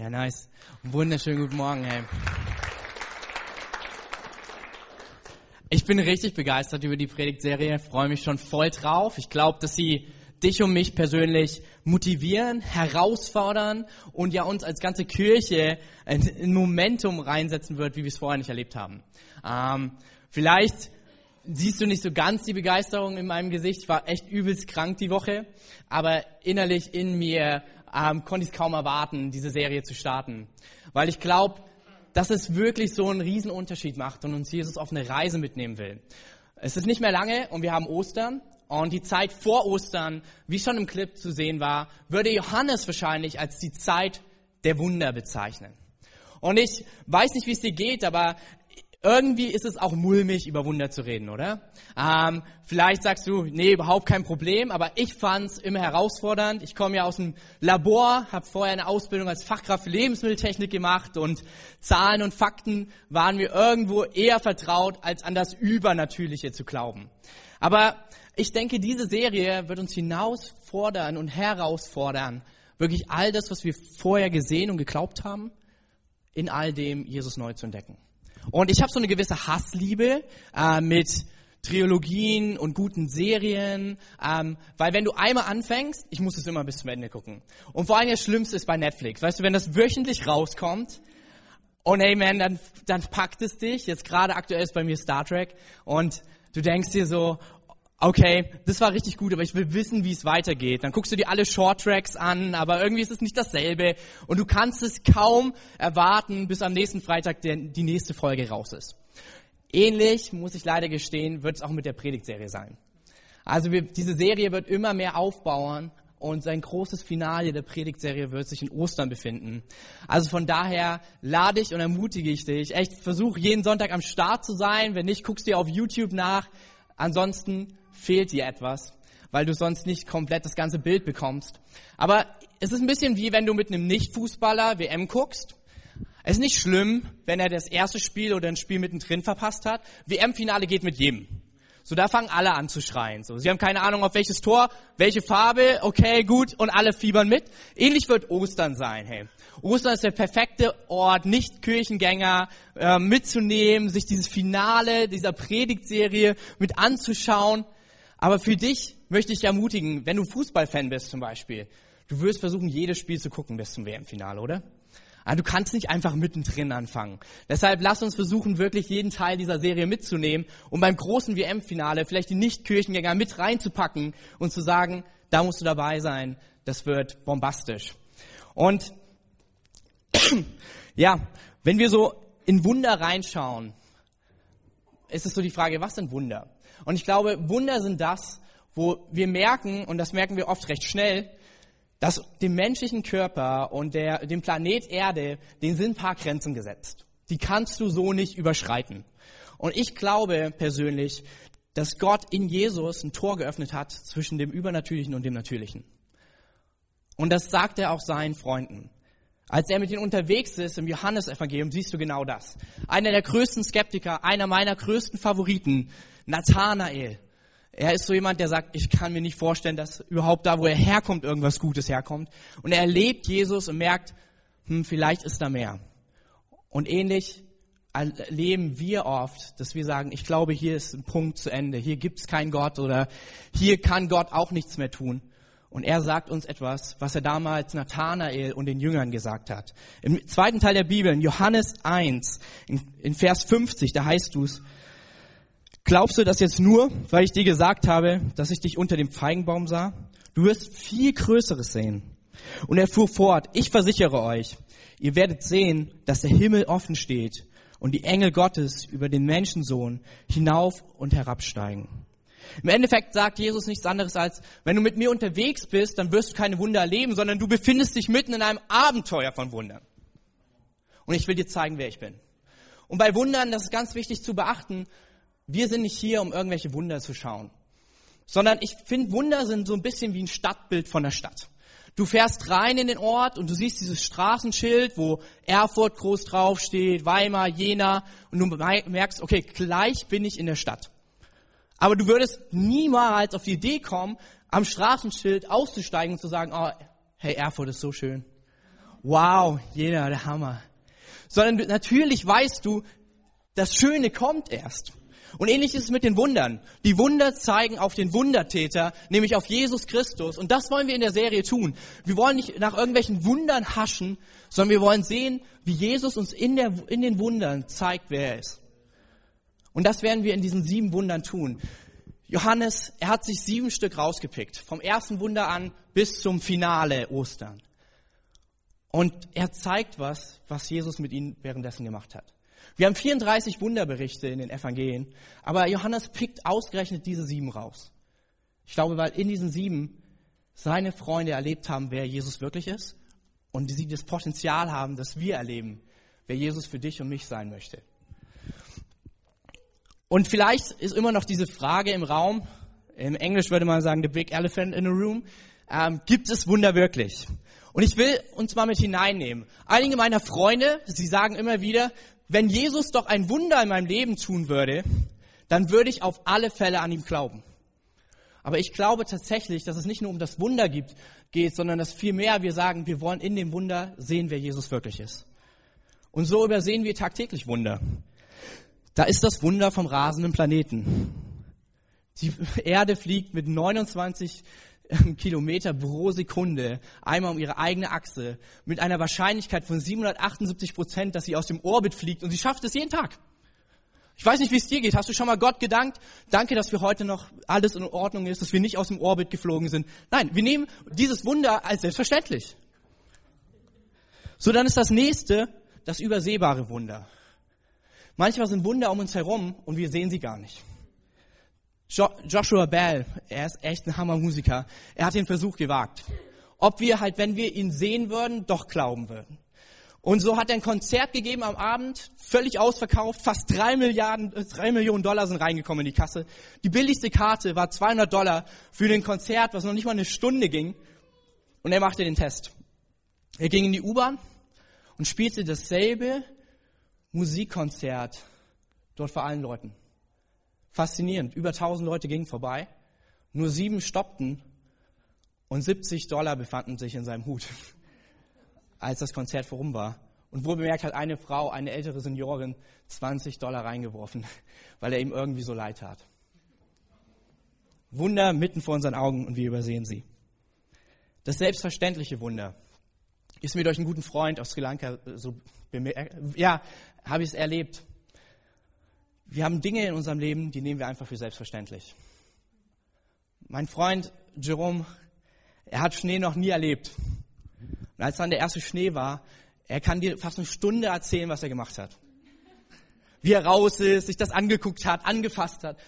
Ja, nice. Wunderschönen guten Morgen, hey. Ich bin richtig begeistert über die Predigtserie, freue mich schon voll drauf. Ich glaube, dass sie dich und mich persönlich motivieren, herausfordern und ja uns als ganze Kirche ein Momentum reinsetzen wird, wie wir es vorher nicht erlebt haben. Ähm, vielleicht siehst du nicht so ganz die Begeisterung in meinem Gesicht. Ich war echt übelst krank die Woche, aber innerlich in mir ähm, konnte ich es kaum erwarten, diese Serie zu starten. Weil ich glaube, dass es wirklich so einen riesen Unterschied macht und uns Jesus auf eine Reise mitnehmen will. Es ist nicht mehr lange und wir haben Ostern und die Zeit vor Ostern, wie schon im Clip zu sehen war, würde Johannes wahrscheinlich als die Zeit der Wunder bezeichnen. Und ich weiß nicht, wie es dir geht, aber irgendwie ist es auch mulmig, über Wunder zu reden, oder? Ähm, vielleicht sagst du, nee, überhaupt kein Problem, aber ich fand's immer herausfordernd. Ich komme ja aus dem Labor, habe vorher eine Ausbildung als Fachkraft für Lebensmitteltechnik gemacht und Zahlen und Fakten waren mir irgendwo eher vertraut, als an das Übernatürliche zu glauben. Aber ich denke, diese Serie wird uns hinausfordern und herausfordern, wirklich all das, was wir vorher gesehen und geglaubt haben, in all dem Jesus neu zu entdecken. Und ich habe so eine gewisse Hassliebe äh, mit Trilogien und guten Serien, ähm, weil wenn du einmal anfängst, ich muss es immer bis zum Ende gucken. Und vor allem das Schlimmste ist bei Netflix, weißt du, wenn das wöchentlich rauskommt, und hey man, dann, dann packt es dich, jetzt gerade aktuell ist bei mir Star Trek, und du denkst dir so, okay, das war richtig gut, aber ich will wissen, wie es weitergeht. Dann guckst du dir alle Short Tracks an, aber irgendwie ist es nicht dasselbe und du kannst es kaum erwarten, bis am nächsten Freitag die nächste Folge raus ist. Ähnlich, muss ich leider gestehen, wird es auch mit der Predigtserie sein. Also wir, diese Serie wird immer mehr aufbauen und sein großes Finale der Predigtserie wird sich in Ostern befinden. Also von daher lade ich und ermutige ich dich, echt versuch jeden Sonntag am Start zu sein. Wenn nicht, guckst dir auf YouTube nach. Ansonsten fehlt dir etwas, weil du sonst nicht komplett das ganze Bild bekommst. Aber es ist ein bisschen wie wenn du mit einem Nicht-Fußballer WM guckst. Es ist nicht schlimm, wenn er das erste Spiel oder ein Spiel mittendrin verpasst hat. WM-Finale geht mit jedem. So, da fangen alle an zu schreien. So, sie haben keine Ahnung, auf welches Tor, welche Farbe, okay, gut, und alle fiebern mit. Ähnlich wird Ostern sein, hey. Ostern ist der perfekte Ort, nicht Kirchengänger äh, mitzunehmen, sich dieses Finale dieser Predigtserie mit anzuschauen. Aber für dich möchte ich ermutigen, wenn du Fußballfan bist zum Beispiel, du wirst versuchen, jedes Spiel zu gucken bis zum WM-Finale, oder? Aber du kannst nicht einfach mittendrin anfangen. Deshalb lass uns versuchen, wirklich jeden Teil dieser Serie mitzunehmen und beim großen WM-Finale vielleicht die Nicht-Kirchengänger mit reinzupacken und zu sagen, da musst du dabei sein. Das wird bombastisch. Und ja, wenn wir so in Wunder reinschauen, ist es so die Frage, was sind Wunder? Und ich glaube, Wunder sind das, wo wir merken, und das merken wir oft recht schnell, dass dem menschlichen Körper und der, dem Planet Erde, den sind paar Grenzen gesetzt. Die kannst du so nicht überschreiten. Und ich glaube persönlich, dass Gott in Jesus ein Tor geöffnet hat zwischen dem Übernatürlichen und dem Natürlichen. Und das sagt er auch seinen Freunden. Als er mit ihnen unterwegs ist im Johannesevangelium, siehst du genau das. Einer der größten Skeptiker, einer meiner größten Favoriten, Nathanael. Er ist so jemand, der sagt, ich kann mir nicht vorstellen, dass überhaupt da, wo er herkommt, irgendwas Gutes herkommt. Und er erlebt Jesus und merkt, hm, vielleicht ist da mehr. Und ähnlich erleben wir oft, dass wir sagen, ich glaube, hier ist ein Punkt zu Ende. Hier gibt es keinen Gott oder hier kann Gott auch nichts mehr tun. Und er sagt uns etwas, was er damals Nathanael und den Jüngern gesagt hat. Im zweiten Teil der Bibel, in Johannes 1, in, in Vers 50, da heißt du's, Glaubst du das jetzt nur, weil ich dir gesagt habe, dass ich dich unter dem Feigenbaum sah? Du wirst viel Größeres sehen. Und er fuhr fort, ich versichere euch, ihr werdet sehen, dass der Himmel offen steht und die Engel Gottes über den Menschensohn hinauf und herabsteigen. Im Endeffekt sagt Jesus nichts anderes als, wenn du mit mir unterwegs bist, dann wirst du keine Wunder erleben, sondern du befindest dich mitten in einem Abenteuer von Wundern. Und ich will dir zeigen, wer ich bin. Und bei Wundern, das ist ganz wichtig zu beachten, wir sind nicht hier, um irgendwelche Wunder zu schauen, sondern ich finde, Wunder sind so ein bisschen wie ein Stadtbild von der Stadt. Du fährst rein in den Ort und du siehst dieses Straßenschild, wo Erfurt groß draufsteht, Weimar, Jena und du merkst, okay, gleich bin ich in der Stadt. Aber du würdest niemals auf die Idee kommen, am Straßenschild auszusteigen und zu sagen, oh, hey, Erfurt ist so schön. wow, jeder, der Hammer. Sondern natürlich weißt du, das Schöne kommt erst. Und ähnlich ist es mit den Wundern. Die Wunder zeigen auf den Wundertäter, nämlich auf Jesus Christus. Und das wollen wir in der Serie tun. Wir wollen nicht nach irgendwelchen Wundern haschen, sondern wir wollen sehen, wie Jesus uns in, der, in den Wundern zeigt, wer er ist. Und das werden wir in diesen sieben Wundern tun. Johannes, er hat sich sieben Stück rausgepickt, vom ersten Wunder an bis zum Finale Ostern. Und er zeigt was, was Jesus mit ihnen währenddessen gemacht hat. Wir haben 34 Wunderberichte in den Evangelien, aber Johannes pickt ausgerechnet diese sieben raus. Ich glaube, weil in diesen sieben seine Freunde erlebt haben, wer Jesus wirklich ist und sie das Potenzial haben, dass wir erleben, wer Jesus für dich und mich sein möchte. Und vielleicht ist immer noch diese Frage im Raum, im Englisch würde man sagen, the big elephant in the room, ähm, gibt es Wunder wirklich? Und ich will uns mal mit hineinnehmen. Einige meiner Freunde, sie sagen immer wieder, wenn Jesus doch ein Wunder in meinem Leben tun würde, dann würde ich auf alle Fälle an ihm glauben. Aber ich glaube tatsächlich, dass es nicht nur um das Wunder gibt, geht, sondern dass vielmehr wir sagen, wir wollen in dem Wunder sehen, wer Jesus wirklich ist. Und so übersehen wir tagtäglich Wunder. Da ist das Wunder vom rasenden Planeten. Die Erde fliegt mit 29 ähm, Kilometer pro Sekunde einmal um ihre eigene Achse mit einer Wahrscheinlichkeit von 778 Prozent, dass sie aus dem Orbit fliegt und sie schafft es jeden Tag. Ich weiß nicht, wie es dir geht. Hast du schon mal Gott gedankt? Danke, dass wir heute noch alles in Ordnung ist, dass wir nicht aus dem Orbit geflogen sind. Nein, wir nehmen dieses Wunder als selbstverständlich. So, dann ist das nächste das übersehbare Wunder. Manchmal sind Wunder um uns herum und wir sehen sie gar nicht. Joshua Bell, er ist echt ein Hammermusiker. Er hat den Versuch gewagt. Ob wir halt, wenn wir ihn sehen würden, doch glauben würden. Und so hat er ein Konzert gegeben am Abend, völlig ausverkauft, fast drei Milliarden, äh, drei Millionen Dollar sind reingekommen in die Kasse. Die billigste Karte war 200 Dollar für den Konzert, was noch nicht mal eine Stunde ging. Und er machte den Test. Er ging in die U-Bahn und spielte dasselbe Musikkonzert dort vor allen Leuten. Faszinierend. Über 1000 Leute gingen vorbei. Nur sieben stoppten und 70 Dollar befanden sich in seinem Hut, als das Konzert vorum war. Und wohl bemerkt hat eine Frau, eine ältere Seniorin, 20 Dollar reingeworfen, weil er ihm irgendwie so leid tat. Wunder mitten vor unseren Augen und wir übersehen sie. Das selbstverständliche Wunder ist mir durch einen guten Freund aus Sri Lanka so ja, habe ich es erlebt. Wir haben Dinge in unserem Leben, die nehmen wir einfach für selbstverständlich. Mein Freund Jerome, er hat Schnee noch nie erlebt. Und als dann der erste Schnee war, er kann dir fast eine Stunde erzählen, was er gemacht hat. Wie er raus ist, sich das angeguckt hat, angefasst hat.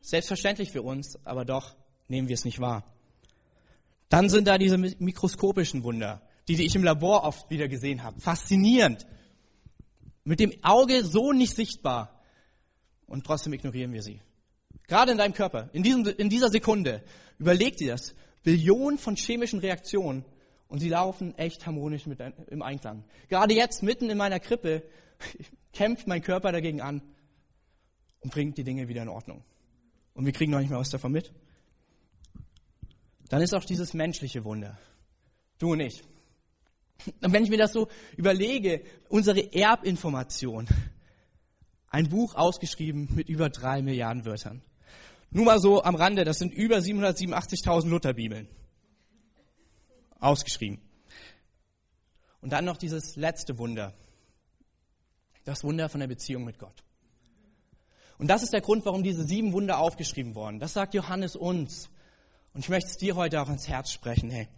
Selbstverständlich für uns, aber doch nehmen wir es nicht wahr. Dann sind da diese mikroskopischen Wunder, die, die ich im Labor oft wieder gesehen habe. Faszinierend. Mit dem Auge so nicht sichtbar und trotzdem ignorieren wir sie. Gerade in deinem Körper, in, diesem, in dieser Sekunde, überleg dir das, Billionen von chemischen Reaktionen und sie laufen echt harmonisch mit, im Einklang. Gerade jetzt, mitten in meiner Krippe, kämpft mein Körper dagegen an und bringt die Dinge wieder in Ordnung. Und wir kriegen noch nicht mehr was davon mit. Dann ist auch dieses menschliche Wunder. Du und ich. Und wenn ich mir das so überlege, unsere Erbinformation, ein Buch ausgeschrieben mit über drei Milliarden Wörtern. Nur mal so am Rande, das sind über 787.000 Lutherbibeln. Ausgeschrieben. Und dann noch dieses letzte Wunder. Das Wunder von der Beziehung mit Gott. Und das ist der Grund, warum diese sieben Wunder aufgeschrieben wurden. Das sagt Johannes uns. Und ich möchte es dir heute auch ins Herz sprechen. Hey.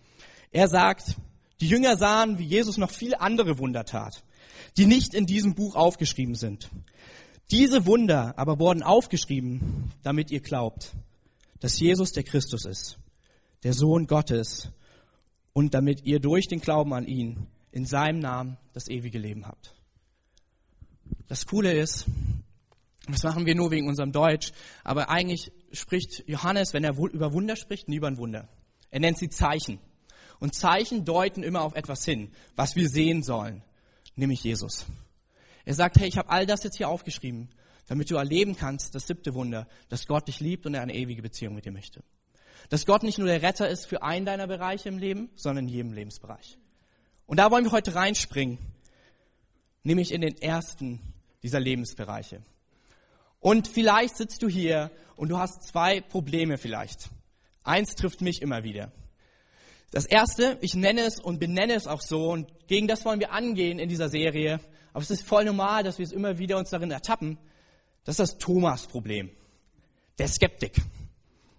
Er sagt, die Jünger sahen, wie Jesus noch viele andere Wunder tat, die nicht in diesem Buch aufgeschrieben sind. Diese Wunder aber wurden aufgeschrieben, damit ihr glaubt, dass Jesus der Christus ist, der Sohn Gottes, und damit ihr durch den Glauben an ihn in seinem Namen das ewige Leben habt. Das Coole ist, das machen wir nur wegen unserem Deutsch, aber eigentlich spricht Johannes, wenn er über Wunder spricht, nie über ein Wunder. Er nennt sie Zeichen. Und Zeichen deuten immer auf etwas hin, was wir sehen sollen, nämlich Jesus. Er sagt, hey, ich habe all das jetzt hier aufgeschrieben, damit du erleben kannst, das siebte Wunder, dass Gott dich liebt und er eine ewige Beziehung mit dir möchte. Dass Gott nicht nur der Retter ist für einen deiner Bereiche im Leben, sondern in jedem Lebensbereich. Und da wollen wir heute reinspringen, nämlich in den ersten dieser Lebensbereiche. Und vielleicht sitzt du hier und du hast zwei Probleme vielleicht. Eins trifft mich immer wieder. Das erste, ich nenne es und benenne es auch so und gegen das wollen wir angehen in dieser Serie. Aber es ist voll normal, dass wir es immer wieder uns darin ertappen. Das ist das Thomas-Problem. Der Skeptik.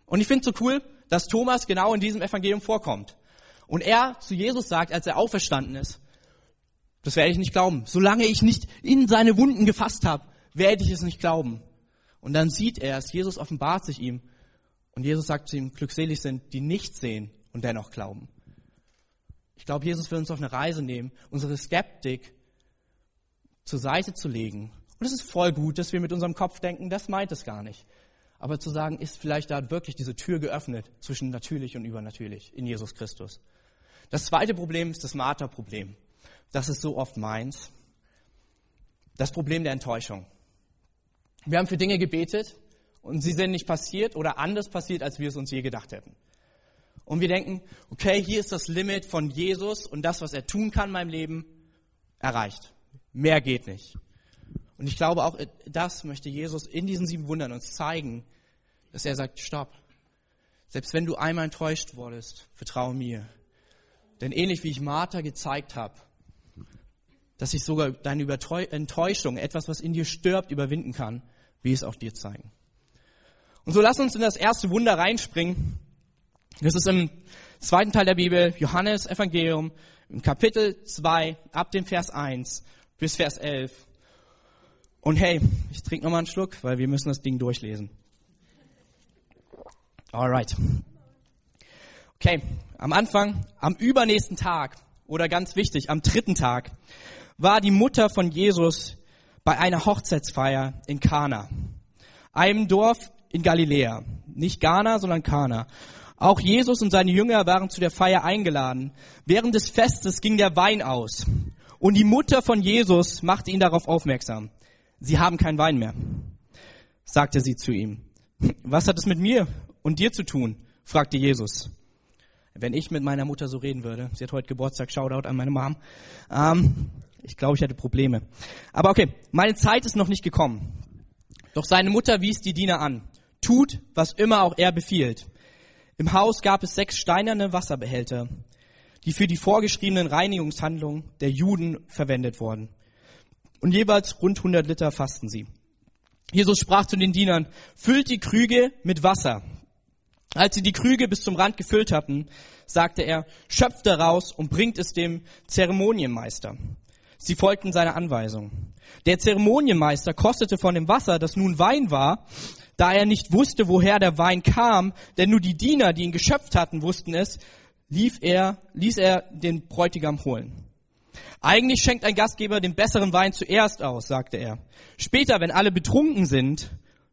Und ich finde es so cool, dass Thomas genau in diesem Evangelium vorkommt. Und er zu Jesus sagt, als er auferstanden ist, das werde ich nicht glauben. Solange ich nicht in seine Wunden gefasst habe, werde ich es nicht glauben. Und dann sieht er es, Jesus offenbart sich ihm. Und Jesus sagt zu ihm, glückselig sind, die nicht sehen und dennoch glauben. Ich glaube, Jesus will uns auf eine Reise nehmen, unsere Skeptik zur Seite zu legen. Und es ist voll gut, dass wir mit unserem Kopf denken, das meint es gar nicht. Aber zu sagen, ist vielleicht da wirklich diese Tür geöffnet zwischen natürlich und übernatürlich in Jesus Christus. Das zweite Problem ist das Marterproblem. Das ist so oft meins. Das Problem der Enttäuschung. Wir haben für Dinge gebetet und sie sind nicht passiert oder anders passiert, als wir es uns je gedacht hätten. Und wir denken, okay, hier ist das Limit von Jesus und das, was er tun kann in meinem Leben, erreicht. Mehr geht nicht. Und ich glaube, auch das möchte Jesus in diesen sieben Wundern uns zeigen, dass er sagt, stopp. Selbst wenn du einmal enttäuscht wurdest, vertraue mir. Denn ähnlich wie ich Martha gezeigt habe, dass ich sogar deine Enttäuschung, etwas, was in dir stirbt, überwinden kann, wie es auch dir zeigen. Und so lass uns in das erste Wunder reinspringen. Das ist im zweiten Teil der Bibel, Johannes Evangelium, im Kapitel 2, ab dem Vers 1 bis Vers 11. Und hey, ich trinke nochmal einen Schluck, weil wir müssen das Ding durchlesen. Alright. Okay, am Anfang, am übernächsten Tag, oder ganz wichtig, am dritten Tag, war die Mutter von Jesus bei einer Hochzeitsfeier in Kana, einem Dorf in Galiläa. Nicht Ghana, sondern Kana. Auch Jesus und seine Jünger waren zu der Feier eingeladen. Während des Festes ging der Wein aus. Und die Mutter von Jesus machte ihn darauf aufmerksam. Sie haben keinen Wein mehr, sagte sie zu ihm. Was hat es mit mir und dir zu tun? fragte Jesus. Wenn ich mit meiner Mutter so reden würde, sie hat heute Geburtstag, Shoutout an meine Mom, ähm, ich glaube, ich hätte Probleme. Aber okay, meine Zeit ist noch nicht gekommen. Doch seine Mutter wies die Diener an. Tut, was immer auch er befiehlt. Im Haus gab es sechs steinerne Wasserbehälter, die für die vorgeschriebenen Reinigungshandlungen der Juden verwendet wurden. Und jeweils rund 100 Liter fassten sie. Jesus sprach zu den Dienern, füllt die Krüge mit Wasser. Als sie die Krüge bis zum Rand gefüllt hatten, sagte er, schöpft daraus und bringt es dem Zeremonienmeister. Sie folgten seiner Anweisung. Der Zeremonienmeister kostete von dem Wasser, das nun Wein war, da er nicht wusste, woher der Wein kam, denn nur die Diener, die ihn geschöpft hatten, wussten es, lief er, ließ er den Bräutigam holen. Eigentlich schenkt ein Gastgeber den besseren Wein zuerst aus, sagte er. Später, wenn alle betrunken sind,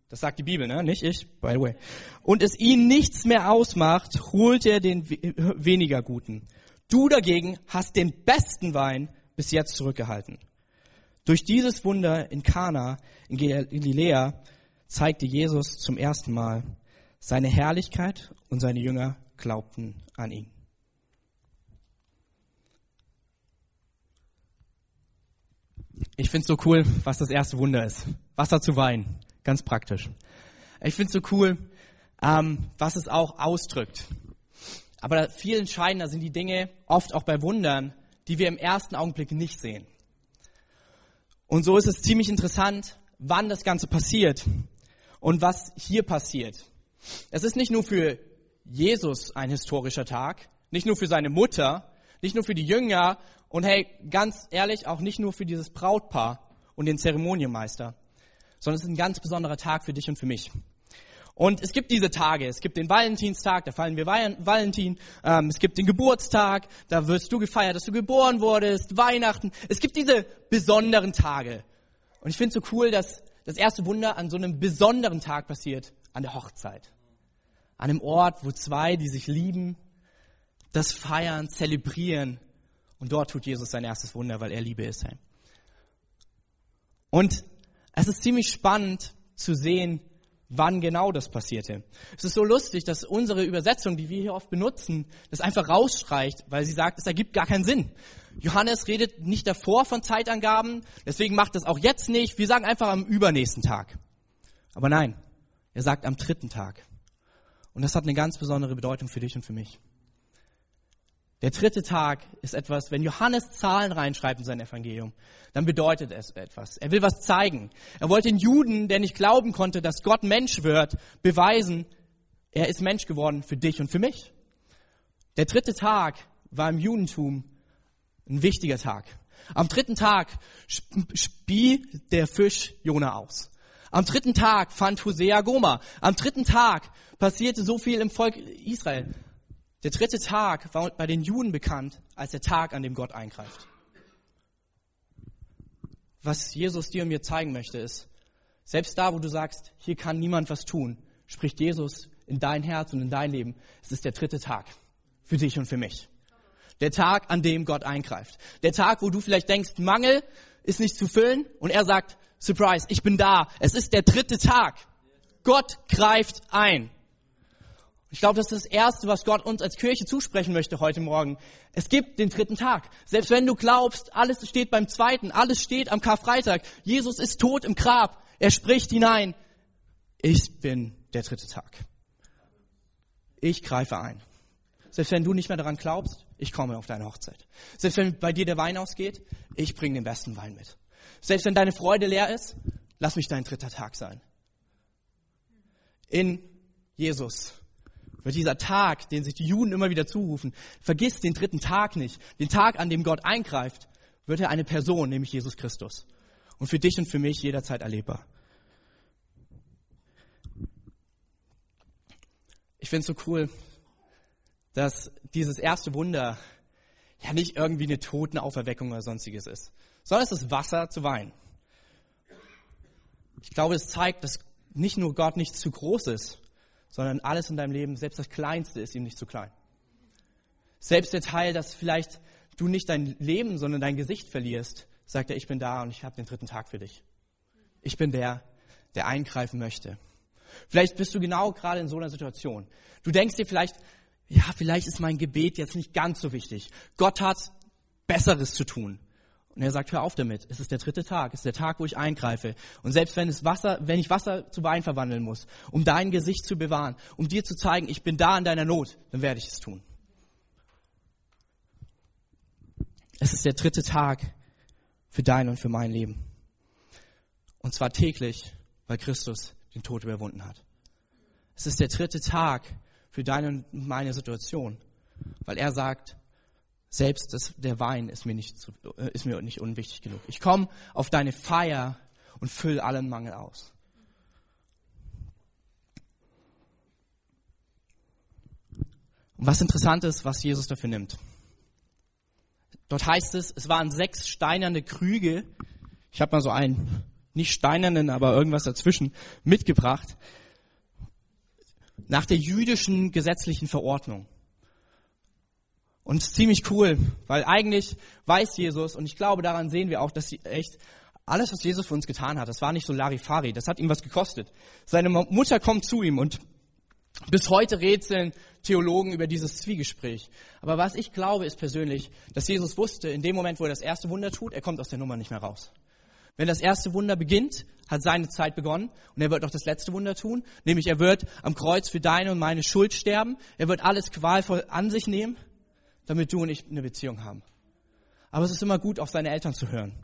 das sagt die Bibel, ne? nicht ich, by the way, und es ihnen nichts mehr ausmacht, holt er den weniger guten. Du dagegen hast den besten Wein bis jetzt zurückgehalten. Durch dieses Wunder in Kana, in Galiläa, zeigte Jesus zum ersten Mal seine Herrlichkeit und seine Jünger glaubten an ihn. Ich finde es so cool, was das erste Wunder ist. Wasser zu Wein. Ganz praktisch. Ich finde es so cool, ähm, was es auch ausdrückt. Aber viel entscheidender sind die Dinge, oft auch bei Wundern, die wir im ersten Augenblick nicht sehen. Und so ist es ziemlich interessant, wann das Ganze passiert und was hier passiert. Es ist nicht nur für Jesus ein historischer Tag, nicht nur für seine Mutter, nicht nur für die Jünger und hey, ganz ehrlich, auch nicht nur für dieses Brautpaar und den Zeremonienmeister, sondern es ist ein ganz besonderer Tag für dich und für mich. Und es gibt diese Tage. Es gibt den Valentinstag, da fallen wir Valentin. Ähm, es gibt den Geburtstag, da wirst du gefeiert, dass du geboren wurdest. Weihnachten. Es gibt diese besonderen Tage. Und ich finde es so cool, dass das erste Wunder an so einem besonderen Tag passiert, an der Hochzeit. An einem Ort, wo zwei, die sich lieben, das feiern, zelebrieren. Und dort tut Jesus sein erstes Wunder, weil er Liebe ist. Und es ist ziemlich spannend zu sehen, wann genau das passierte. Es ist so lustig, dass unsere Übersetzung, die wir hier oft benutzen, das einfach rausstreicht, weil sie sagt, es ergibt gar keinen Sinn. Johannes redet nicht davor von Zeitangaben, deswegen macht das auch jetzt nicht. Wir sagen einfach am übernächsten Tag. Aber nein, er sagt am dritten Tag. Und das hat eine ganz besondere Bedeutung für dich und für mich. Der dritte Tag ist etwas, wenn Johannes Zahlen reinschreibt in sein Evangelium, dann bedeutet es etwas. Er will was zeigen. Er wollte den Juden, der nicht glauben konnte, dass Gott Mensch wird, beweisen, er ist Mensch geworden für dich und für mich. Der dritte Tag war im Judentum ein wichtiger Tag. Am dritten Tag spie der Fisch Jona aus. Am dritten Tag fand Hosea Goma. Am dritten Tag passierte so viel im Volk Israel. Der dritte Tag war bei den Juden bekannt als der Tag, an dem Gott eingreift. Was Jesus dir und mir zeigen möchte, ist, selbst da, wo du sagst, hier kann niemand was tun, spricht Jesus in dein Herz und in dein Leben. Es ist der dritte Tag für dich und für mich. Der Tag, an dem Gott eingreift. Der Tag, wo du vielleicht denkst, Mangel ist nicht zu füllen und er sagt, Surprise, ich bin da. Es ist der dritte Tag. Gott greift ein. Ich glaube, das ist das Erste, was Gott uns als Kirche zusprechen möchte heute Morgen. Es gibt den dritten Tag. Selbst wenn du glaubst, alles steht beim zweiten, alles steht am Karfreitag. Jesus ist tot im Grab. Er spricht hinein. Ich bin der dritte Tag. Ich greife ein. Selbst wenn du nicht mehr daran glaubst, ich komme auf deine Hochzeit. Selbst wenn bei dir der Wein ausgeht, ich bringe den besten Wein mit. Selbst wenn deine Freude leer ist, lass mich dein dritter Tag sein. In Jesus wird dieser Tag, den sich die Juden immer wieder zurufen, vergiss den dritten Tag nicht, den Tag, an dem Gott eingreift, wird er eine Person, nämlich Jesus Christus. Und für dich und für mich jederzeit erlebbar. Ich finde es so cool, dass dieses erste Wunder ja nicht irgendwie eine Totenauferweckung oder sonstiges ist, sondern es ist Wasser zu Wein. Ich glaube, es zeigt, dass nicht nur Gott nicht zu groß ist, sondern alles in deinem Leben, selbst das Kleinste ist ihm nicht zu klein. Selbst der Teil, dass vielleicht du nicht dein Leben, sondern dein Gesicht verlierst, sagt er, ich bin da und ich habe den dritten Tag für dich. Ich bin der, der eingreifen möchte. Vielleicht bist du genau gerade in so einer Situation. Du denkst dir vielleicht, ja, vielleicht ist mein Gebet jetzt nicht ganz so wichtig. Gott hat Besseres zu tun. Und er sagt, hör auf damit. Es ist der dritte Tag. Es ist der Tag, wo ich eingreife. Und selbst wenn es Wasser, wenn ich Wasser zu Wein verwandeln muss, um dein Gesicht zu bewahren, um dir zu zeigen, ich bin da in deiner Not, dann werde ich es tun. Es ist der dritte Tag für dein und für mein Leben. Und zwar täglich, weil Christus den Tod überwunden hat. Es ist der dritte Tag für deine und meine Situation, weil er sagt, selbst das, der Wein ist mir, nicht zu, äh, ist mir nicht unwichtig genug. Ich komme auf deine Feier und fülle allen Mangel aus. Und was interessant ist, was Jesus dafür nimmt. Dort heißt es, es waren sechs steinerne Krüge. Ich habe mal so einen, nicht steinernen, aber irgendwas dazwischen mitgebracht. Nach der jüdischen gesetzlichen Verordnung. Und ziemlich cool, weil eigentlich weiß Jesus, und ich glaube, daran sehen wir auch, dass sie echt alles, was Jesus für uns getan hat, das war nicht so Larifari, das hat ihm was gekostet. Seine Mutter kommt zu ihm und bis heute rätseln Theologen über dieses Zwiegespräch. Aber was ich glaube, ist persönlich, dass Jesus wusste, in dem Moment, wo er das erste Wunder tut, er kommt aus der Nummer nicht mehr raus. Wenn das erste Wunder beginnt, hat seine Zeit begonnen und er wird auch das letzte Wunder tun, nämlich er wird am Kreuz für deine und meine Schuld sterben, er wird alles qualvoll an sich nehmen damit du und ich eine Beziehung haben. Aber es ist immer gut, auf seine Eltern zu hören.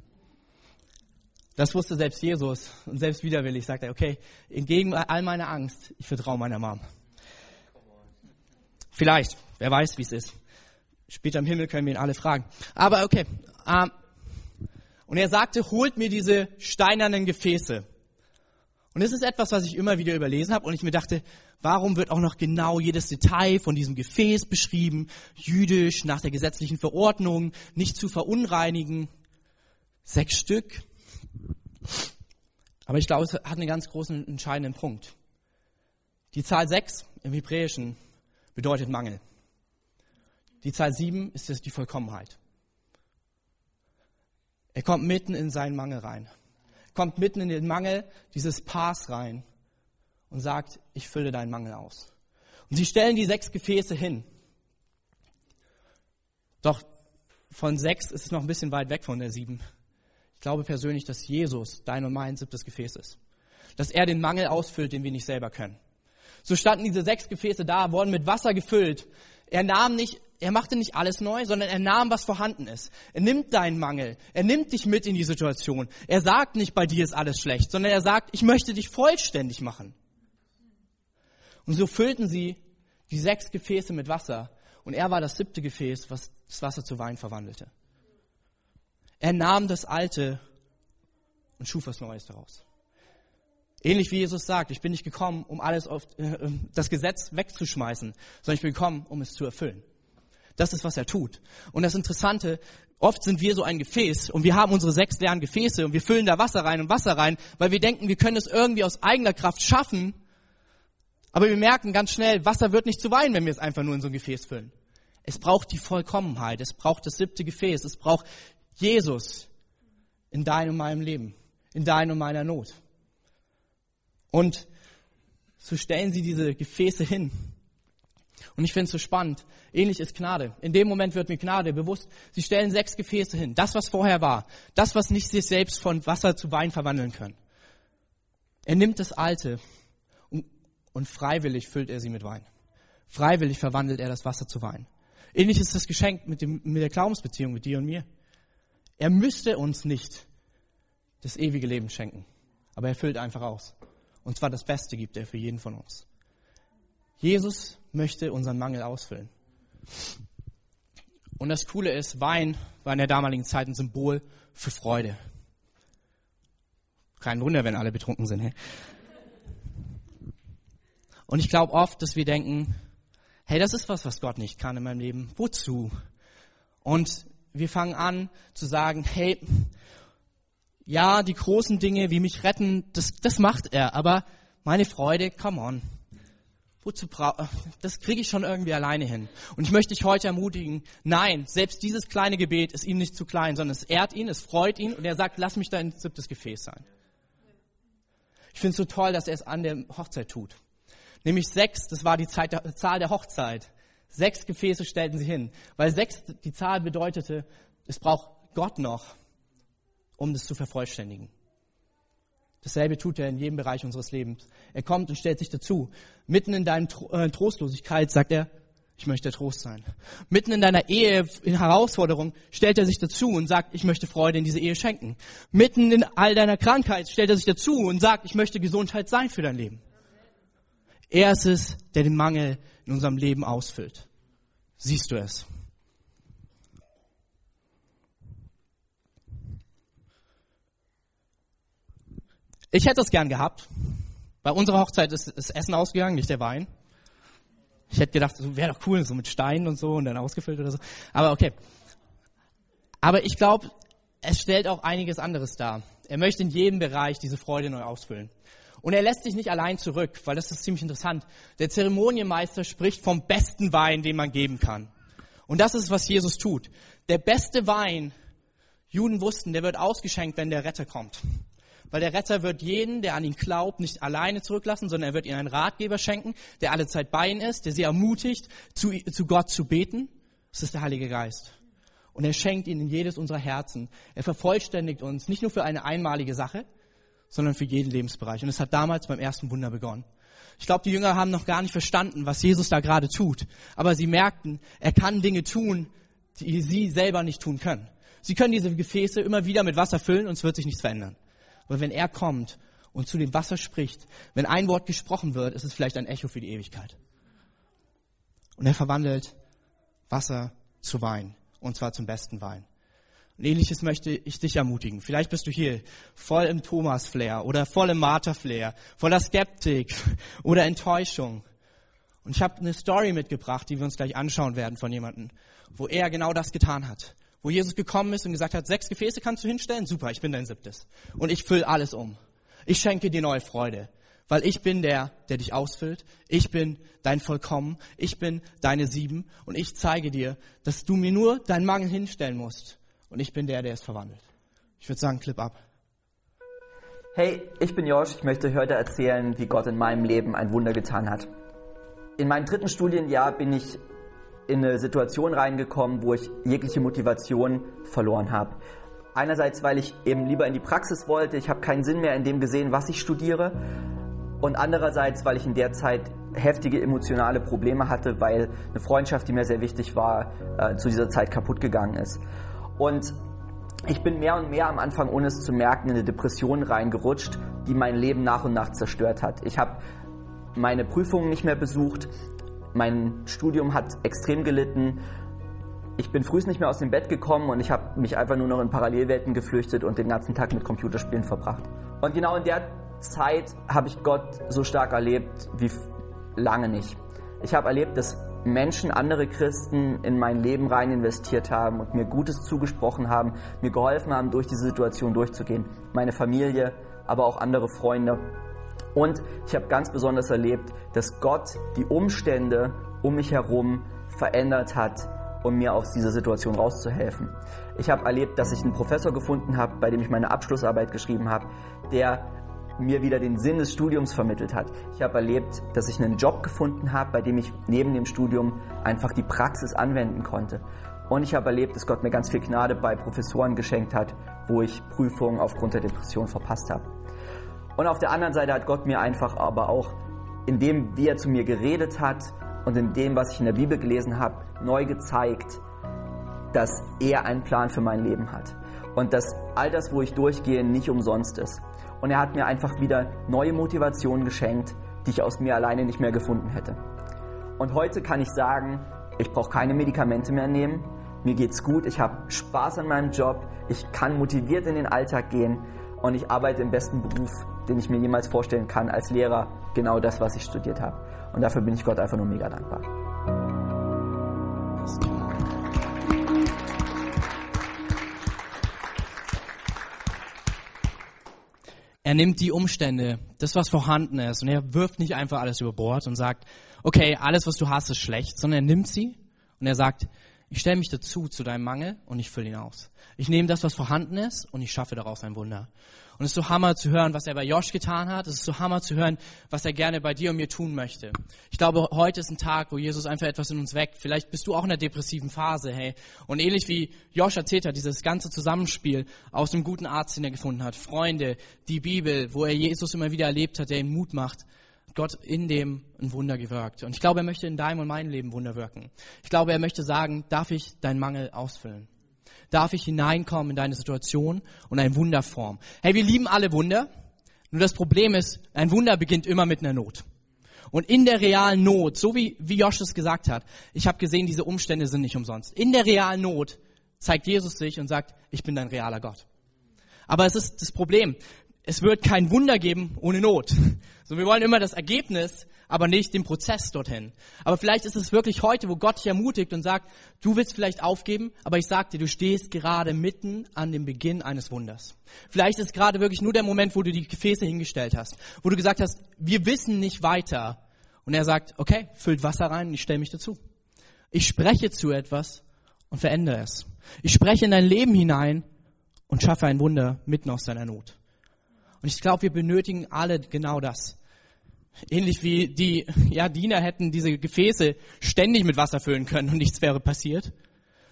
Das wusste selbst Jesus und selbst widerwillig sagt er, okay, entgegen all meiner Angst, ich vertraue meiner Mom. Vielleicht, wer weiß, wie es ist. Später im Himmel können wir ihn alle fragen. Aber okay. Ähm, und er sagte, holt mir diese steinernen Gefäße. Und das ist etwas, was ich immer wieder überlesen habe und ich mir dachte, warum wird auch noch genau jedes Detail von diesem Gefäß beschrieben, jüdisch, nach der gesetzlichen Verordnung, nicht zu verunreinigen? Sechs Stück. Aber ich glaube, es hat einen ganz großen entscheidenden Punkt. Die Zahl sechs im Hebräischen bedeutet Mangel. Die Zahl sieben ist die Vollkommenheit. Er kommt mitten in seinen Mangel rein kommt mitten in den Mangel dieses Paars rein und sagt, ich fülle deinen Mangel aus. Und sie stellen die sechs Gefäße hin. Doch von sechs ist es noch ein bisschen weit weg von der sieben. Ich glaube persönlich, dass Jesus dein und mein siebtes Gefäß ist. Dass er den Mangel ausfüllt, den wir nicht selber können. So standen diese sechs Gefäße da, wurden mit Wasser gefüllt. Er nahm nicht, er machte nicht alles neu, sondern er nahm, was vorhanden ist. Er nimmt deinen Mangel. Er nimmt dich mit in die Situation. Er sagt nicht, bei dir ist alles schlecht, sondern er sagt, ich möchte dich vollständig machen. Und so füllten sie die sechs Gefäße mit Wasser. Und er war das siebte Gefäß, was das Wasser zu Wein verwandelte. Er nahm das Alte und schuf was Neues daraus. Ähnlich wie Jesus sagt, ich bin nicht gekommen, um alles auf äh, das Gesetz wegzuschmeißen, sondern ich bin gekommen, um es zu erfüllen. Das ist, was er tut. Und das Interessante, oft sind wir so ein Gefäß und wir haben unsere sechs leeren Gefäße und wir füllen da Wasser rein und Wasser rein, weil wir denken, wir können es irgendwie aus eigener Kraft schaffen. Aber wir merken ganz schnell, Wasser wird nicht zu Wein, wenn wir es einfach nur in so ein Gefäß füllen. Es braucht die Vollkommenheit, es braucht das siebte Gefäß, es braucht Jesus in deinem und meinem Leben, in deiner und meiner Not. Und so stellen sie diese Gefäße hin. Und ich finde es so spannend. Ähnlich ist Gnade. In dem Moment wird mir Gnade bewusst. Sie stellen sechs Gefäße hin. Das, was vorher war. Das, was nicht sich selbst von Wasser zu Wein verwandeln können. Er nimmt das Alte und, und freiwillig füllt er sie mit Wein. Freiwillig verwandelt er das Wasser zu Wein. Ähnlich ist das Geschenk mit, dem, mit der Glaubensbeziehung mit dir und mir. Er müsste uns nicht das ewige Leben schenken. Aber er füllt einfach aus. Und zwar das Beste gibt er für jeden von uns. Jesus möchte unseren Mangel ausfüllen. Und das Coole ist, Wein war in der damaligen Zeit ein Symbol für Freude. Kein Wunder, wenn alle betrunken sind. Hey? Und ich glaube oft, dass wir denken, hey, das ist was, was Gott nicht kann in meinem Leben. Wozu? Und wir fangen an zu sagen, hey, ja, die großen Dinge wie mich retten, das, das macht er, aber meine Freude, come on. Wozu bra das kriege ich schon irgendwie alleine hin. Und ich möchte dich heute ermutigen, nein, selbst dieses kleine Gebet ist ihm nicht zu klein, sondern es ehrt ihn, es freut ihn und er sagt, lass mich dein siebtes Gefäß sein. Ich finde es so toll, dass er es an der Hochzeit tut. Nämlich sechs, das war die Zeit der, Zahl der Hochzeit. Sechs Gefäße stellten sie hin, weil sechs die Zahl bedeutete, es braucht Gott noch um das zu vervollständigen. Dasselbe tut er in jedem Bereich unseres Lebens. Er kommt und stellt sich dazu. Mitten in deiner äh, Trostlosigkeit sagt er, ich möchte Trost sein. Mitten in deiner Ehe, in Herausforderung, stellt er sich dazu und sagt, ich möchte Freude in diese Ehe schenken. Mitten in all deiner Krankheit stellt er sich dazu und sagt, ich möchte Gesundheit sein für dein Leben. Er ist es, der den Mangel in unserem Leben ausfüllt. Siehst du es? Ich hätte es gern gehabt. Bei unserer Hochzeit ist das Essen ausgegangen, nicht der Wein. Ich hätte gedacht, so wäre doch cool, so mit Steinen und so und dann ausgefüllt oder so. Aber okay. Aber ich glaube, es stellt auch einiges anderes dar. Er möchte in jedem Bereich diese Freude neu ausfüllen. Und er lässt sich nicht allein zurück, weil das ist ziemlich interessant. Der Zeremonienmeister spricht vom besten Wein, den man geben kann. Und das ist, was Jesus tut. Der beste Wein, Juden wussten, der wird ausgeschenkt, wenn der Retter kommt. Weil der Retter wird jeden, der an ihn glaubt, nicht alleine zurücklassen, sondern er wird ihnen einen Ratgeber schenken, der alle Zeit bei ihnen ist, der sie ermutigt, zu, zu Gott zu beten. Das ist der Heilige Geist. Und er schenkt ihnen jedes unserer Herzen. Er vervollständigt uns nicht nur für eine einmalige Sache, sondern für jeden Lebensbereich. Und es hat damals beim ersten Wunder begonnen. Ich glaube, die Jünger haben noch gar nicht verstanden, was Jesus da gerade tut. Aber sie merkten, er kann Dinge tun, die sie selber nicht tun können. Sie können diese Gefäße immer wieder mit Wasser füllen und es wird sich nichts verändern. Aber wenn er kommt und zu dem Wasser spricht, wenn ein Wort gesprochen wird, ist es vielleicht ein Echo für die Ewigkeit. Und er verwandelt Wasser zu Wein. Und zwar zum besten Wein. Und ähnliches möchte ich dich ermutigen. Vielleicht bist du hier voll im Thomas-Flair oder voll im Martha-Flair, voller Skeptik oder Enttäuschung. Und ich habe eine Story mitgebracht, die wir uns gleich anschauen werden von jemandem, wo er genau das getan hat wo Jesus gekommen ist und gesagt hat, sechs Gefäße kannst du hinstellen? Super, ich bin dein siebtes. Und ich fülle alles um. Ich schenke dir neue Freude, weil ich bin der, der dich ausfüllt. Ich bin dein Vollkommen. Ich bin deine sieben. Und ich zeige dir, dass du mir nur deinen Mangel hinstellen musst. Und ich bin der, der es verwandelt. Ich würde sagen, Clip ab. Hey, ich bin Josh. Ich möchte heute erzählen, wie Gott in meinem Leben ein Wunder getan hat. In meinem dritten Studienjahr bin ich in eine Situation reingekommen, wo ich jegliche Motivation verloren habe. Einerseits, weil ich eben lieber in die Praxis wollte, ich habe keinen Sinn mehr in dem gesehen, was ich studiere. Und andererseits, weil ich in der Zeit heftige emotionale Probleme hatte, weil eine Freundschaft, die mir sehr wichtig war, äh, zu dieser Zeit kaputt gegangen ist. Und ich bin mehr und mehr am Anfang, ohne es zu merken, in eine Depression reingerutscht, die mein Leben nach und nach zerstört hat. Ich habe meine Prüfungen nicht mehr besucht, mein Studium hat extrem gelitten. Ich bin frühst nicht mehr aus dem Bett gekommen und ich habe mich einfach nur noch in Parallelwelten geflüchtet und den ganzen Tag mit Computerspielen verbracht. Und genau in der Zeit habe ich Gott so stark erlebt wie lange nicht. Ich habe erlebt, dass Menschen, andere Christen in mein Leben rein investiert haben und mir Gutes zugesprochen haben, mir geholfen haben, durch diese Situation durchzugehen. Meine Familie, aber auch andere Freunde. Und ich habe ganz besonders erlebt, dass Gott die Umstände um mich herum verändert hat, um mir aus dieser Situation rauszuhelfen. Ich habe erlebt, dass ich einen Professor gefunden habe, bei dem ich meine Abschlussarbeit geschrieben habe, der mir wieder den Sinn des Studiums vermittelt hat. Ich habe erlebt, dass ich einen Job gefunden habe, bei dem ich neben dem Studium einfach die Praxis anwenden konnte. Und ich habe erlebt, dass Gott mir ganz viel Gnade bei Professoren geschenkt hat, wo ich Prüfungen aufgrund der Depression verpasst habe. Und auf der anderen Seite hat Gott mir einfach aber auch in dem, wie er zu mir geredet hat und in dem, was ich in der Bibel gelesen habe, neu gezeigt, dass er einen Plan für mein Leben hat. Und dass all das, wo ich durchgehe, nicht umsonst ist. Und er hat mir einfach wieder neue Motivationen geschenkt, die ich aus mir alleine nicht mehr gefunden hätte. Und heute kann ich sagen, ich brauche keine Medikamente mehr nehmen. Mir geht's gut, ich habe Spaß an meinem Job, ich kann motiviert in den Alltag gehen und ich arbeite im besten Beruf, den ich mir jemals vorstellen kann, als Lehrer, genau das, was ich studiert habe. Und dafür bin ich Gott einfach nur mega dankbar. Er nimmt die Umstände, das, was vorhanden ist, und er wirft nicht einfach alles über Bord und sagt, okay, alles, was du hast, ist schlecht, sondern er nimmt sie und er sagt, ich stelle mich dazu zu deinem Mangel und ich fülle ihn aus. Ich nehme das, was vorhanden ist und ich schaffe daraus ein Wunder. Und es ist so Hammer zu hören, was er bei Josh getan hat. Es ist so Hammer zu hören, was er gerne bei dir und mir tun möchte. Ich glaube, heute ist ein Tag, wo Jesus einfach etwas in uns weckt. Vielleicht bist du auch in einer depressiven Phase, hey. Und ähnlich wie Josh erzählt hat, dieses ganze Zusammenspiel aus dem guten Arzt, den er gefunden hat, Freunde, die Bibel, wo er Jesus immer wieder erlebt hat, der ihm Mut macht. Gott in dem ein Wunder gewirkt. Und ich glaube, er möchte in deinem und meinem Leben Wunder wirken. Ich glaube, er möchte sagen, darf ich deinen Mangel ausfüllen? Darf ich hineinkommen in deine Situation und ein Wunder formen? Hey, wir lieben alle Wunder. Nur das Problem ist, ein Wunder beginnt immer mit einer Not. Und in der realen Not, so wie, wie Josh es gesagt hat, ich habe gesehen, diese Umstände sind nicht umsonst. In der realen Not zeigt Jesus sich und sagt, ich bin dein realer Gott. Aber es ist das Problem es wird kein Wunder geben ohne Not. So, wir wollen immer das Ergebnis, aber nicht den Prozess dorthin. Aber vielleicht ist es wirklich heute, wo Gott dich ermutigt und sagt, du willst vielleicht aufgeben, aber ich sag dir, du stehst gerade mitten an dem Beginn eines Wunders. Vielleicht ist gerade wirklich nur der Moment, wo du die Gefäße hingestellt hast, wo du gesagt hast, wir wissen nicht weiter. Und er sagt, okay, füllt Wasser rein und ich stelle mich dazu. Ich spreche zu etwas und verändere es. Ich spreche in dein Leben hinein und schaffe ein Wunder mitten aus deiner Not. Und ich glaube, wir benötigen alle genau das. Ähnlich wie die ja, Diener hätten diese Gefäße ständig mit Wasser füllen können und nichts wäre passiert.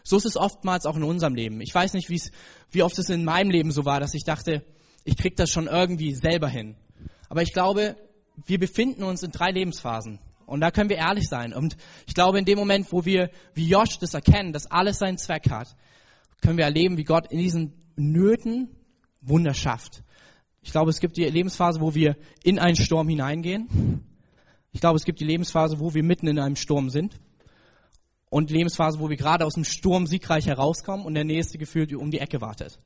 So ist es oftmals auch in unserem Leben. Ich weiß nicht, wie oft es in meinem Leben so war, dass ich dachte, ich krieg das schon irgendwie selber hin. Aber ich glaube, wir befinden uns in drei Lebensphasen. Und da können wir ehrlich sein. Und ich glaube, in dem Moment, wo wir, wie Josh das erkennen, dass alles seinen Zweck hat, können wir erleben, wie Gott in diesen Nöten Wunder schafft. Ich glaube, es gibt die Lebensphase, wo wir in einen Sturm hineingehen. Ich glaube, es gibt die Lebensphase, wo wir mitten in einem Sturm sind. Und die Lebensphase, wo wir gerade aus dem Sturm siegreich herauskommen und der nächste gefühlt um die Ecke wartet.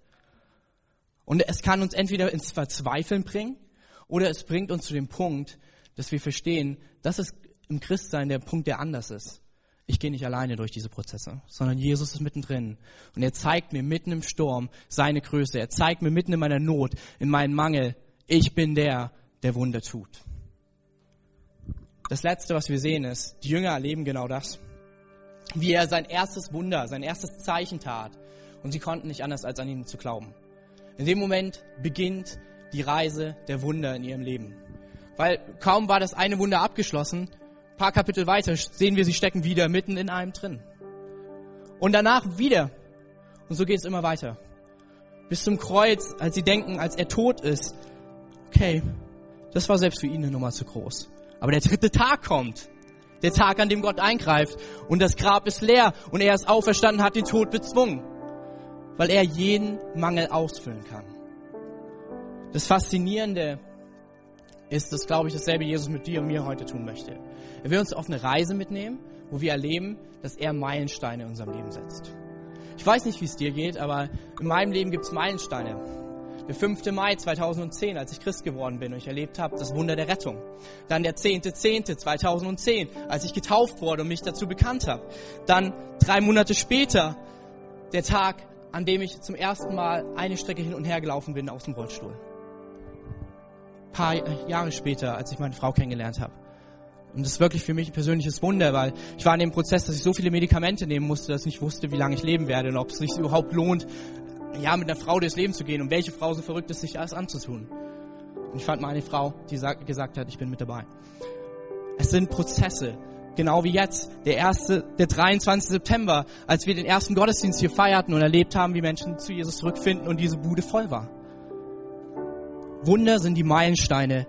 Und es kann uns entweder ins Verzweifeln bringen oder es bringt uns zu dem Punkt, dass wir verstehen, das ist im Christsein der Punkt, der anders ist ich gehe nicht alleine durch diese Prozesse, sondern Jesus ist mittendrin. Und er zeigt mir mitten im Sturm seine Größe. Er zeigt mir mitten in meiner Not, in meinem Mangel, ich bin der, der Wunder tut. Das Letzte, was wir sehen, ist, die Jünger erleben genau das. Wie er sein erstes Wunder, sein erstes Zeichen tat. Und sie konnten nicht anders, als an ihn zu glauben. In dem Moment beginnt die Reise der Wunder in ihrem Leben. Weil kaum war das eine Wunder abgeschlossen, paar Kapitel weiter sehen wir, sie stecken wieder mitten in einem drin. Und danach wieder. Und so geht es immer weiter. Bis zum Kreuz, als sie denken, als er tot ist, okay, das war selbst für ihn eine Nummer zu groß. Aber der dritte Tag kommt. Der Tag, an dem Gott eingreift. Und das Grab ist leer. Und er ist auferstanden, hat den Tod bezwungen. Weil er jeden Mangel ausfüllen kann. Das Faszinierende ist, dass, glaube ich, dasselbe Jesus mit dir und mir heute tun möchte. Er will uns auf eine Reise mitnehmen, wo wir erleben, dass er Meilensteine in unserem Leben setzt. Ich weiß nicht, wie es dir geht, aber in meinem Leben gibt es Meilensteine. Der 5. Mai 2010, als ich Christ geworden bin und ich erlebt habe, das Wunder der Rettung. Dann der 10.10.2010, als ich getauft wurde und mich dazu bekannt habe. Dann drei Monate später, der Tag, an dem ich zum ersten Mal eine Strecke hin und her gelaufen bin aus dem Rollstuhl. Ein paar Jahre später, als ich meine Frau kennengelernt habe. Und das ist wirklich für mich ein persönliches Wunder, weil ich war in dem Prozess, dass ich so viele Medikamente nehmen musste, dass ich nicht wusste, wie lange ich leben werde und ob es sich überhaupt lohnt, ja, mit einer Frau durchs Leben zu gehen und welche Frau so verrückt ist, sich alles anzutun. Und ich fand mal eine Frau, die gesagt hat, ich bin mit dabei. Es sind Prozesse, genau wie jetzt, der erste, der 23. September, als wir den ersten Gottesdienst hier feierten und erlebt haben, wie Menschen zu Jesus zurückfinden und diese Bude voll war. Wunder sind die Meilensteine,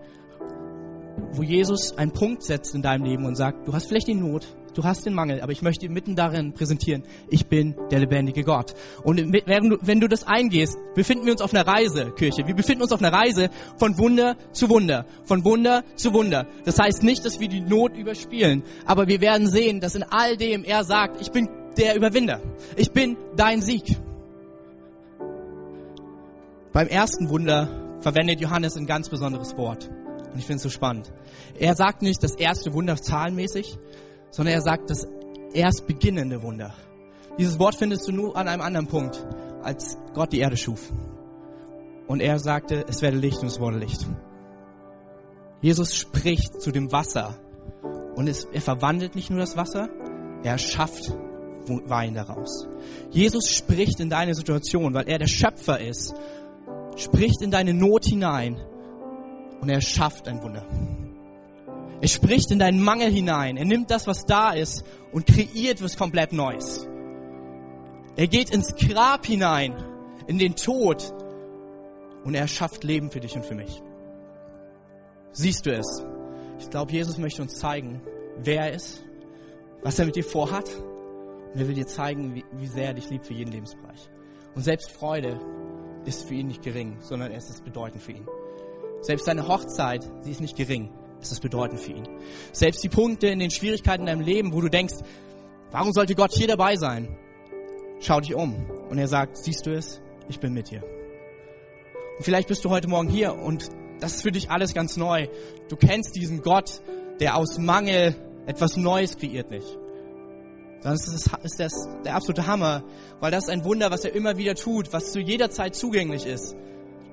wo Jesus einen Punkt setzt in deinem Leben und sagt, du hast vielleicht die Not, du hast den Mangel, aber ich möchte mitten darin präsentieren, ich bin der lebendige Gott. Und wenn du, wenn du das eingehst, befinden wir uns auf einer Reise, Kirche. Wir befinden uns auf einer Reise von Wunder zu Wunder, von Wunder zu Wunder. Das heißt nicht, dass wir die Not überspielen, aber wir werden sehen, dass in all dem er sagt, ich bin der Überwinder. Ich bin dein Sieg. Beim ersten Wunder verwendet Johannes ein ganz besonderes Wort. Und ich finde es so spannend. Er sagt nicht das erste Wunder zahlenmäßig, sondern er sagt das erst beginnende Wunder. Dieses Wort findest du nur an einem anderen Punkt, als Gott die Erde schuf. Und er sagte, es werde Licht und es wurde Licht. Jesus spricht zu dem Wasser und es, er verwandelt nicht nur das Wasser, er schafft Wein daraus. Jesus spricht in deine Situation, weil er der Schöpfer ist, spricht in deine Not hinein und er schafft ein Wunder. Er spricht in deinen Mangel hinein. Er nimmt das, was da ist und kreiert was komplett Neues. Er geht ins Grab hinein, in den Tod und er schafft Leben für dich und für mich. Siehst du es? Ich glaube, Jesus möchte uns zeigen, wer er ist, was er mit dir vorhat und er will dir zeigen, wie, wie sehr er dich liebt für jeden Lebensbereich. Und selbst Freude ist für ihn nicht gering, sondern es ist bedeutend für ihn. Selbst seine Hochzeit, sie ist nicht gering. Es ist bedeutend für ihn. Selbst die Punkte in den Schwierigkeiten in deinem Leben, wo du denkst, warum sollte Gott hier dabei sein? Schau dich um. Und er sagt, siehst du es? Ich bin mit dir. Und vielleicht bist du heute Morgen hier und das ist für dich alles ganz neu. Du kennst diesen Gott, der aus Mangel etwas Neues kreiert nicht. Dann ist das, ist das der absolute Hammer, weil das ist ein Wunder, was er immer wieder tut, was zu jeder Zeit zugänglich ist.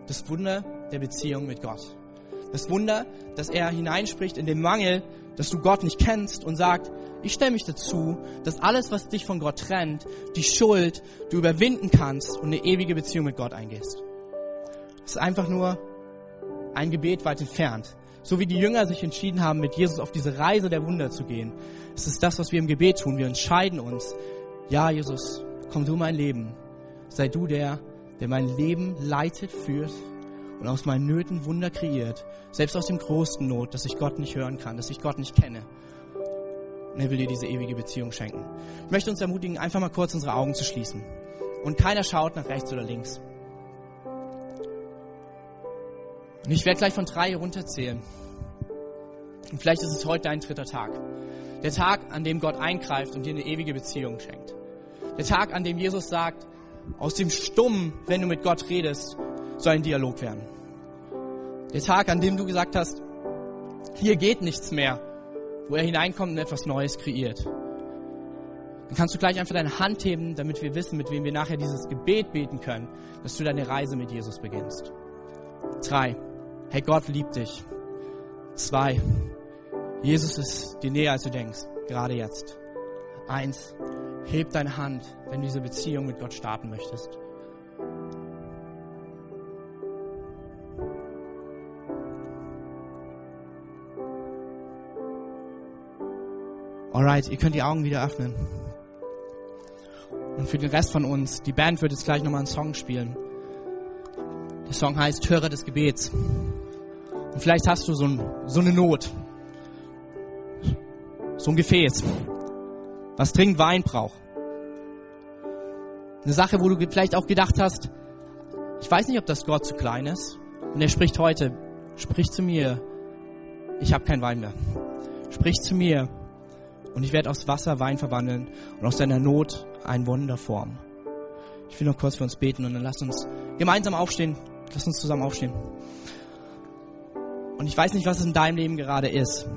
Das Wunder der Beziehung mit Gott. Das Wunder, dass er hineinspricht in den Mangel, dass du Gott nicht kennst und sagt, ich stelle mich dazu, dass alles, was dich von Gott trennt, die Schuld, du überwinden kannst und eine ewige Beziehung mit Gott eingehst. Es ist einfach nur ein Gebet weit entfernt. So wie die Jünger sich entschieden haben, mit Jesus auf diese Reise der Wunder zu gehen, es ist das, was wir im Gebet tun. Wir entscheiden uns, ja, Jesus, komm du mein Leben. Sei du der, der mein Leben leitet, führt und aus meinen Nöten Wunder kreiert. Selbst aus dem größten Not, dass ich Gott nicht hören kann, dass ich Gott nicht kenne. Und er will dir diese ewige Beziehung schenken. Ich möchte uns ermutigen, einfach mal kurz unsere Augen zu schließen. Und keiner schaut nach rechts oder links. Und ich werde gleich von drei runterzählen. Und vielleicht ist es heute dein dritter Tag. Der Tag, an dem Gott eingreift und dir eine ewige Beziehung schenkt. Der Tag, an dem Jesus sagt, aus dem Stumm, wenn du mit Gott redest, soll ein Dialog werden. Der Tag, an dem du gesagt hast, hier geht nichts mehr, wo er hineinkommt und etwas Neues kreiert. Dann kannst du gleich einfach deine Hand heben, damit wir wissen, mit wem wir nachher dieses Gebet beten können, dass du deine Reise mit Jesus beginnst. Drei. Hey, Gott liebt dich. Zwei. Jesus ist dir näher, als du denkst, gerade jetzt. Eins. Heb deine Hand, wenn du diese Beziehung mit Gott starten möchtest. Alright, ihr könnt die Augen wieder öffnen. Und für den Rest von uns, die Band wird jetzt gleich nochmal einen Song spielen. Der Song heißt Hörer des Gebets. Und vielleicht hast du so, ein, so eine Not. So ein Gefäß, was dringend Wein braucht. Eine Sache, wo du vielleicht auch gedacht hast, ich weiß nicht, ob das Gott zu klein ist. Und er spricht heute, sprich zu mir, ich habe kein Wein mehr. Sprich zu mir und ich werde aus Wasser Wein verwandeln und aus deiner Not ein Wunder formen. Ich will noch kurz für uns beten und dann lass uns gemeinsam aufstehen. Lass uns zusammen aufstehen. Und ich weiß nicht, was es in deinem Leben gerade ist.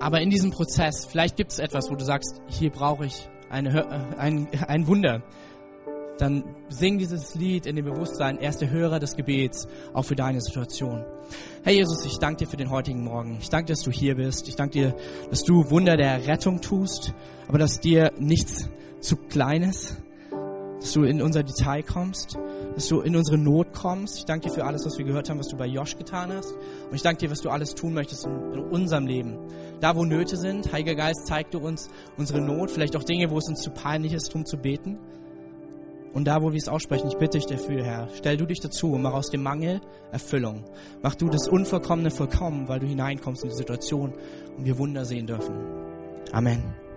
Aber in diesem Prozess, vielleicht gibt es etwas, wo du sagst, hier brauche ich eine, äh, ein, ein Wunder. Dann sing dieses Lied in dem Bewusstsein, er ist der Hörer des Gebets, auch für deine Situation. Herr Jesus, ich danke dir für den heutigen Morgen. Ich danke dir, dass du hier bist. Ich danke dir, dass du Wunder der Rettung tust, aber dass dir nichts zu klein ist, dass du in unser Detail kommst dass du in unsere Not kommst. Ich danke dir für alles, was wir gehört haben, was du bei Josh getan hast. Und ich danke dir, was du alles tun möchtest in, unserem Leben. Da, wo Nöte sind, Heiliger Geist, zeig du uns unsere Not, vielleicht auch Dinge, wo es uns zu peinlich ist, darum zu beten. Und da, wo wir es aussprechen, ich bitte dich dafür, Herr, stell du dich dazu und mach aus dem Mangel Erfüllung. Mach du das Unvollkommene vollkommen, weil du hineinkommst in die Situation und wir Wunder sehen dürfen. Amen.